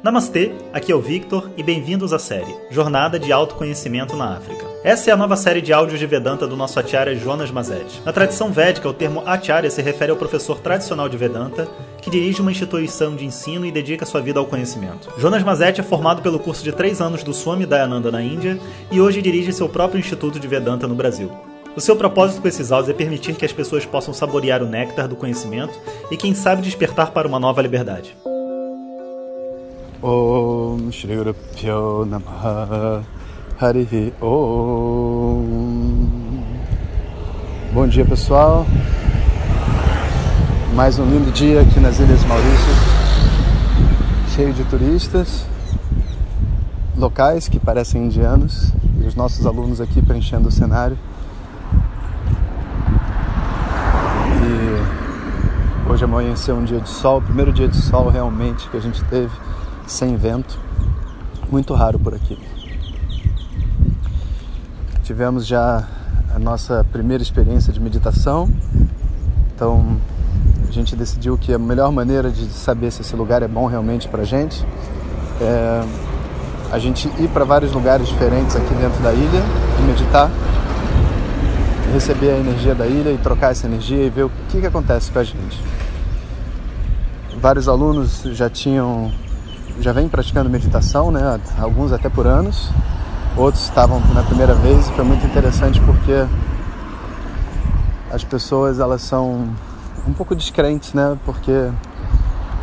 Namastê, aqui é o Victor e bem-vindos à série Jornada de Autoconhecimento na África. Essa é a nova série de áudios de Vedanta do nosso acharya Jonas Mazet. Na tradição védica, o termo acharya se refere ao professor tradicional de Vedanta que dirige uma instituição de ensino e dedica sua vida ao conhecimento. Jonas Mazet é formado pelo curso de três anos do Swami Dayananda na Índia e hoje dirige seu próprio Instituto de Vedanta no Brasil. O seu propósito com esses áudios é permitir que as pessoas possam saborear o néctar do conhecimento e, quem sabe, despertar para uma nova liberdade. Om Shri Guru Namaha Harihi Om Bom dia pessoal. Mais um lindo dia aqui nas Ilhas Maurício Cheio de turistas Locais que parecem indianos E os nossos alunos aqui preenchendo o cenário. E hoje amanheceu um dia de sol Primeiro dia de sol realmente que a gente teve sem vento, muito raro por aqui. Tivemos já a nossa primeira experiência de meditação, então a gente decidiu que a melhor maneira de saber se esse lugar é bom realmente para gente é a gente ir para vários lugares diferentes aqui dentro da ilha e meditar, receber a energia da ilha e trocar essa energia e ver o que, que acontece com a gente. Vários alunos já tinham já vem praticando meditação, né? Alguns até por anos, outros estavam na primeira vez e foi muito interessante porque as pessoas elas são um pouco descrentes, né? Porque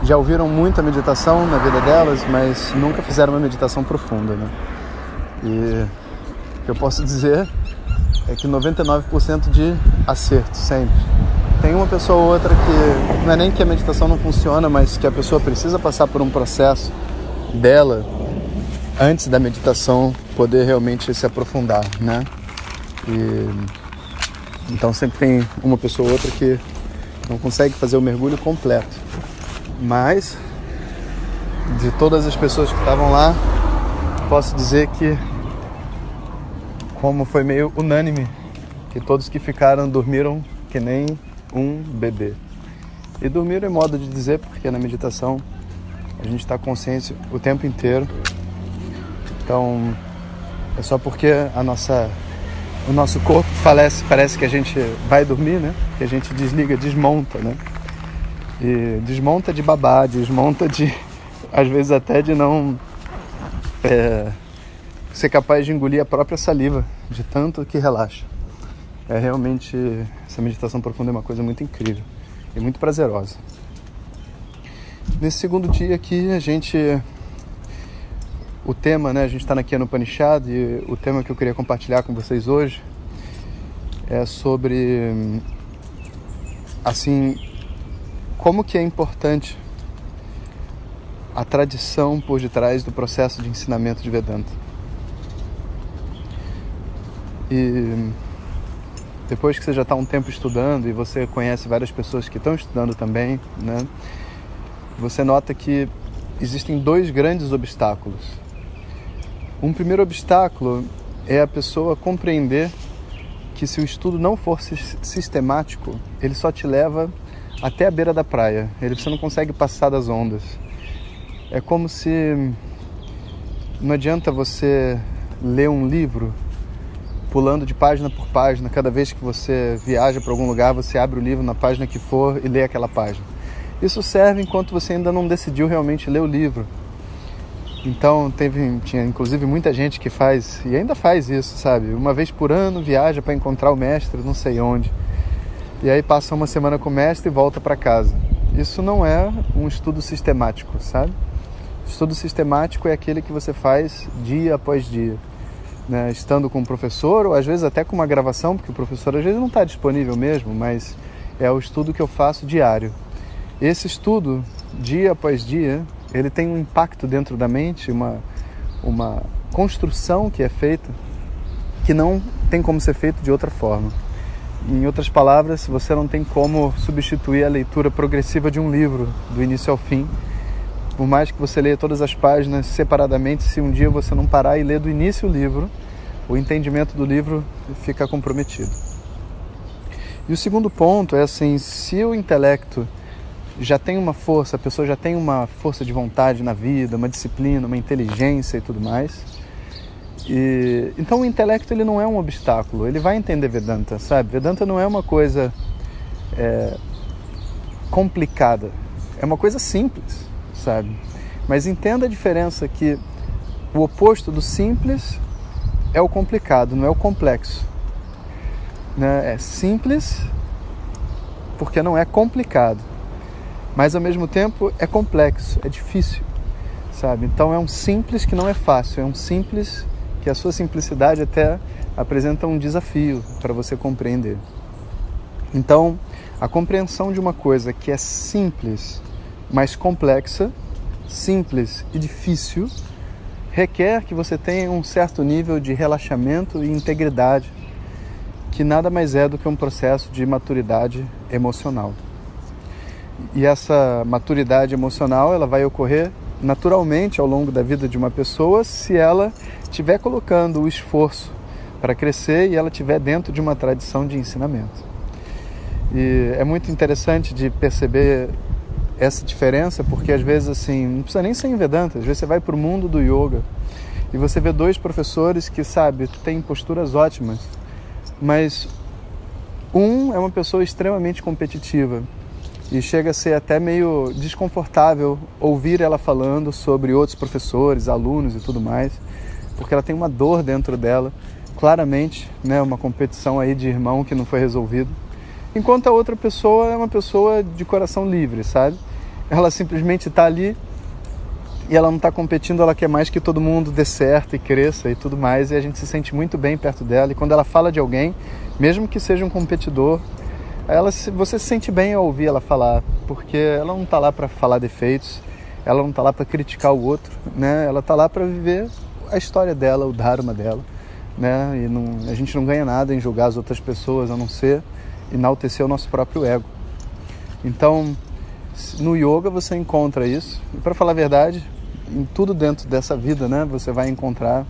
já ouviram muita meditação na vida delas, mas nunca fizeram uma meditação profunda, né? E o que eu posso dizer é que 99% de acerto sempre. Tem uma pessoa ou outra que não é nem que a meditação não funciona, mas que a pessoa precisa passar por um processo dela antes da meditação poder realmente se aprofundar, né? E, então sempre tem uma pessoa ou outra que não consegue fazer o mergulho completo. Mas de todas as pessoas que estavam lá, posso dizer que como foi meio unânime, que todos que ficaram dormiram que nem um bebê. E dormiram é modo de dizer, porque na meditação a gente está consciente o tempo inteiro. Então, é só porque a nossa, o nosso corpo falece, parece que a gente vai dormir, né? Que a gente desliga, desmonta, né? E desmonta de babar, desmonta de, às vezes até de não é, ser capaz de engolir a própria saliva, de tanto que relaxa. É realmente, essa meditação profunda é uma coisa muito incrível e muito prazerosa. Nesse segundo dia aqui, a gente. O tema, né? A gente está aqui no Panishad e o tema que eu queria compartilhar com vocês hoje é sobre. Assim. Como que é importante a tradição por detrás do processo de ensinamento de Vedanta. E depois que você já está um tempo estudando e você conhece várias pessoas que estão estudando também, né? Você nota que existem dois grandes obstáculos. Um primeiro obstáculo é a pessoa compreender que se o estudo não for sistemático, ele só te leva até a beira da praia. Ele você não consegue passar das ondas. É como se não adianta você ler um livro pulando de página por página. Cada vez que você viaja para algum lugar, você abre o livro na página que for e lê aquela página. Isso serve enquanto você ainda não decidiu realmente ler o livro. Então teve, tinha inclusive muita gente que faz e ainda faz isso, sabe? Uma vez por ano viaja para encontrar o mestre, não sei onde. E aí passa uma semana com o mestre e volta para casa. Isso não é um estudo sistemático, sabe? Estudo sistemático é aquele que você faz dia após dia, né? estando com o professor ou às vezes até com uma gravação, porque o professor às vezes não está disponível mesmo, mas é o estudo que eu faço diário. Esse estudo, dia após dia, ele tem um impacto dentro da mente, uma, uma construção que é feita que não tem como ser feito de outra forma. Em outras palavras, você não tem como substituir a leitura progressiva de um livro, do início ao fim. Por mais que você leia todas as páginas separadamente, se um dia você não parar e ler do início o livro, o entendimento do livro fica comprometido. E o segundo ponto é assim, se o intelecto já tem uma força, a pessoa já tem uma força de vontade na vida, uma disciplina, uma inteligência e tudo mais. E, então o intelecto ele não é um obstáculo, ele vai entender Vedanta, sabe? Vedanta não é uma coisa é, complicada, é uma coisa simples, sabe? Mas entenda a diferença que o oposto do simples é o complicado, não é o complexo. Né? É simples porque não é complicado, mas ao mesmo tempo é complexo, é difícil, sabe? Então é um simples que não é fácil, é um simples que a sua simplicidade até apresenta um desafio para você compreender. Então, a compreensão de uma coisa que é simples, mas complexa, simples e difícil, requer que você tenha um certo nível de relaxamento e integridade, que nada mais é do que um processo de maturidade emocional. E essa maturidade emocional, ela vai ocorrer naturalmente ao longo da vida de uma pessoa se ela estiver colocando o esforço para crescer e ela estiver dentro de uma tradição de ensinamento. E é muito interessante de perceber essa diferença, porque às vezes assim, não precisa nem ser em Vedanta, às vezes você vai para o mundo do yoga e você vê dois professores que, sabe, têm posturas ótimas, mas um é uma pessoa extremamente competitiva e chega a ser até meio desconfortável ouvir ela falando sobre outros professores, alunos e tudo mais, porque ela tem uma dor dentro dela, claramente, né, uma competição aí de irmão que não foi resolvido enquanto a outra pessoa é uma pessoa de coração livre, sabe? Ela simplesmente está ali e ela não está competindo, ela quer mais que todo mundo dê certo e cresça e tudo mais, e a gente se sente muito bem perto dela. E quando ela fala de alguém, mesmo que seja um competidor, ela, você se sente bem ao ouvir ela falar, porque ela não está lá para falar defeitos, ela não está lá para criticar o outro, né? Ela está lá para viver a história dela, o dharma dela, né? E não, a gente não ganha nada em julgar as outras pessoas, a não ser enaltecer o nosso próprio ego. Então, no yoga você encontra isso. E para falar a verdade, em tudo dentro dessa vida, né, você vai encontrar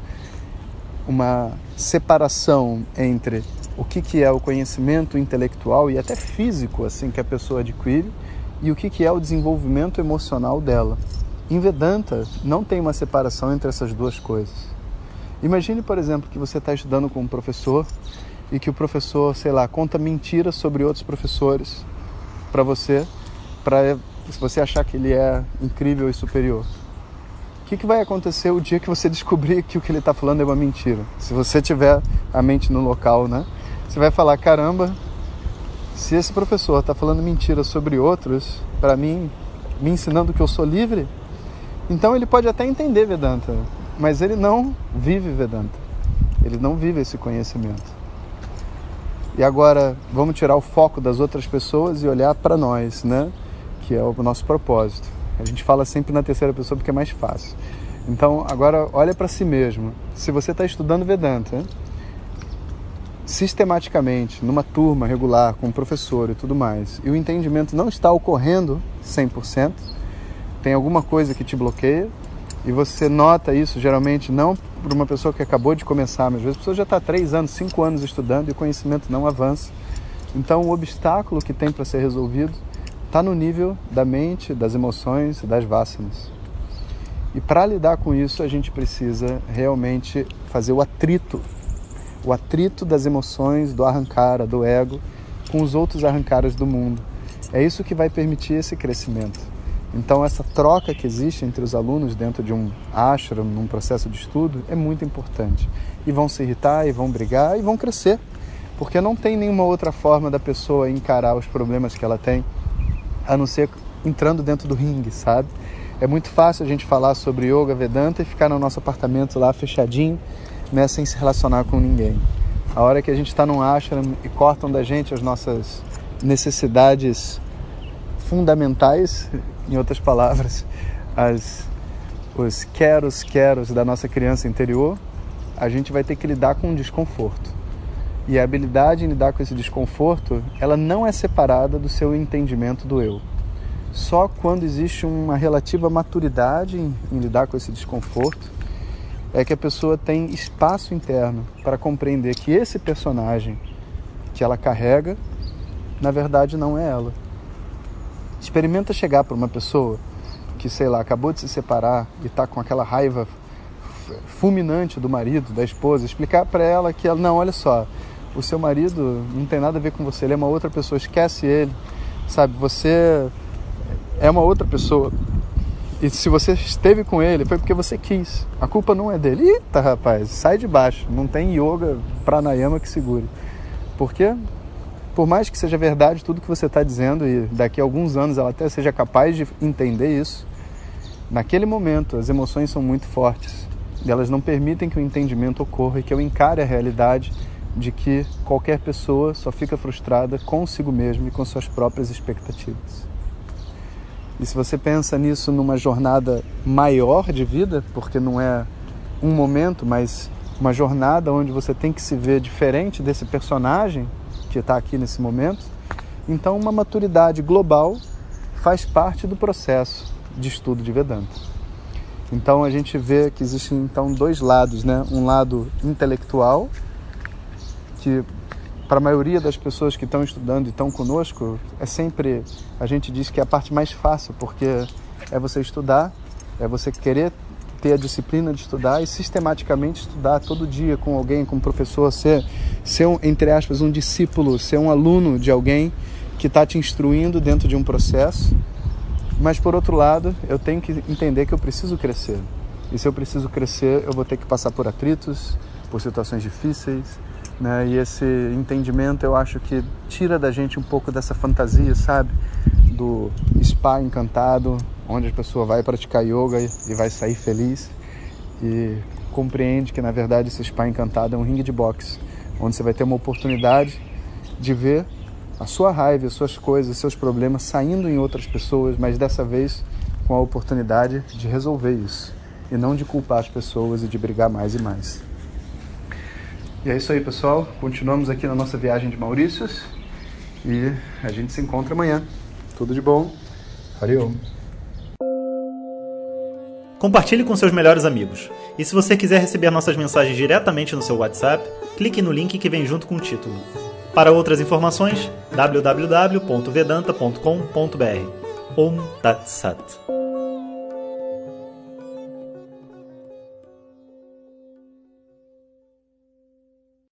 uma separação entre o que, que é o conhecimento intelectual e até físico assim que a pessoa adquire e o que, que é o desenvolvimento emocional dela. Em Vedanta não tem uma separação entre essas duas coisas. Imagine, por exemplo, que você está estudando com um professor e que o professor, sei lá, conta mentiras sobre outros professores para você, para você achar que ele é incrível e superior. O que, que vai acontecer o dia que você descobrir que o que ele está falando é uma mentira? Se você tiver a mente no local, né? Você vai falar: caramba, se esse professor está falando mentira sobre outros, para mim, me ensinando que eu sou livre, então ele pode até entender Vedanta, mas ele não vive Vedanta. Ele não vive esse conhecimento. E agora vamos tirar o foco das outras pessoas e olhar para nós, né? Que é o nosso propósito. A gente fala sempre na terceira pessoa porque é mais fácil. Então, agora olha para si mesmo. Se você está estudando Vedanta, sistematicamente, numa turma regular, com um professor e tudo mais, e o entendimento não está ocorrendo 100%, tem alguma coisa que te bloqueia, e você nota isso geralmente não por uma pessoa que acabou de começar, mas às vezes a pessoa já está três anos, cinco anos estudando e o conhecimento não avança. Então o obstáculo que tem para ser resolvido está no nível da mente, das emoções e das vássanas. E para lidar com isso a gente precisa realmente fazer o atrito, o atrito das emoções, do arrancara, do ego, com os outros arrancaras do mundo. É isso que vai permitir esse crescimento. Então, essa troca que existe entre os alunos dentro de um ashram, num processo de estudo, é muito importante. E vão se irritar, e vão brigar, e vão crescer. Porque não tem nenhuma outra forma da pessoa encarar os problemas que ela tem, a não ser entrando dentro do ringue, sabe? É muito fácil a gente falar sobre yoga, vedanta e ficar no nosso apartamento lá fechadinho, né, sem se relacionar com ninguém. A hora que a gente está num ashram e cortam da gente as nossas necessidades fundamentais, em outras palavras, as, os queros, queros da nossa criança interior, a gente vai ter que lidar com um desconforto. E a habilidade em lidar com esse desconforto, ela não é separada do seu entendimento do eu. Só quando existe uma relativa maturidade em, em lidar com esse desconforto, é que a pessoa tem espaço interno para compreender que esse personagem que ela carrega, na verdade não é ela Experimenta chegar para uma pessoa que, sei lá, acabou de se separar e está com aquela raiva fulminante do marido, da esposa, explicar para ela que ela, não, olha só, o seu marido não tem nada a ver com você, ele é uma outra pessoa, esquece ele, sabe? Você é uma outra pessoa. E se você esteve com ele, foi porque você quis. A culpa não é dele. Eita, rapaz, sai de baixo. Não tem yoga pranayama que segure. Porque, por mais que seja verdade tudo que você está dizendo, e daqui a alguns anos ela até seja capaz de entender isso, naquele momento as emoções são muito fortes. E elas não permitem que o entendimento ocorra e que eu encare a realidade de que qualquer pessoa só fica frustrada consigo mesmo e com suas próprias expectativas. E se você pensa nisso numa jornada maior de vida, porque não é um momento, mas uma jornada onde você tem que se ver diferente desse personagem que está aqui nesse momento, então uma maturidade global faz parte do processo de estudo de Vedanta. Então a gente vê que existem então dois lados, né? Um lado intelectual que para a maioria das pessoas que estão estudando e estão conosco, é sempre, a gente diz que é a parte mais fácil, porque é você estudar, é você querer ter a disciplina de estudar e sistematicamente estudar todo dia com alguém, com um professor, ser, ser um, entre aspas, um discípulo, ser um aluno de alguém que está te instruindo dentro de um processo. Mas por outro lado, eu tenho que entender que eu preciso crescer. E se eu preciso crescer, eu vou ter que passar por atritos, por situações difíceis, né? E esse entendimento eu acho que tira da gente um pouco dessa fantasia, sabe? Do spa encantado, onde a pessoa vai praticar yoga e vai sair feliz e compreende que na verdade esse spa encantado é um ringue de boxe, onde você vai ter uma oportunidade de ver a sua raiva, as suas coisas, seus problemas saindo em outras pessoas, mas dessa vez com a oportunidade de resolver isso e não de culpar as pessoas e de brigar mais e mais. E é isso aí, pessoal. Continuamos aqui na nossa viagem de Maurícios e a gente se encontra amanhã. Tudo de bom. Hariom. Compartilhe com seus melhores amigos. E se você quiser receber nossas mensagens diretamente no seu WhatsApp, clique no link que vem junto com o título. Para outras informações, www.vedanta.com.br. Om Tat Sat.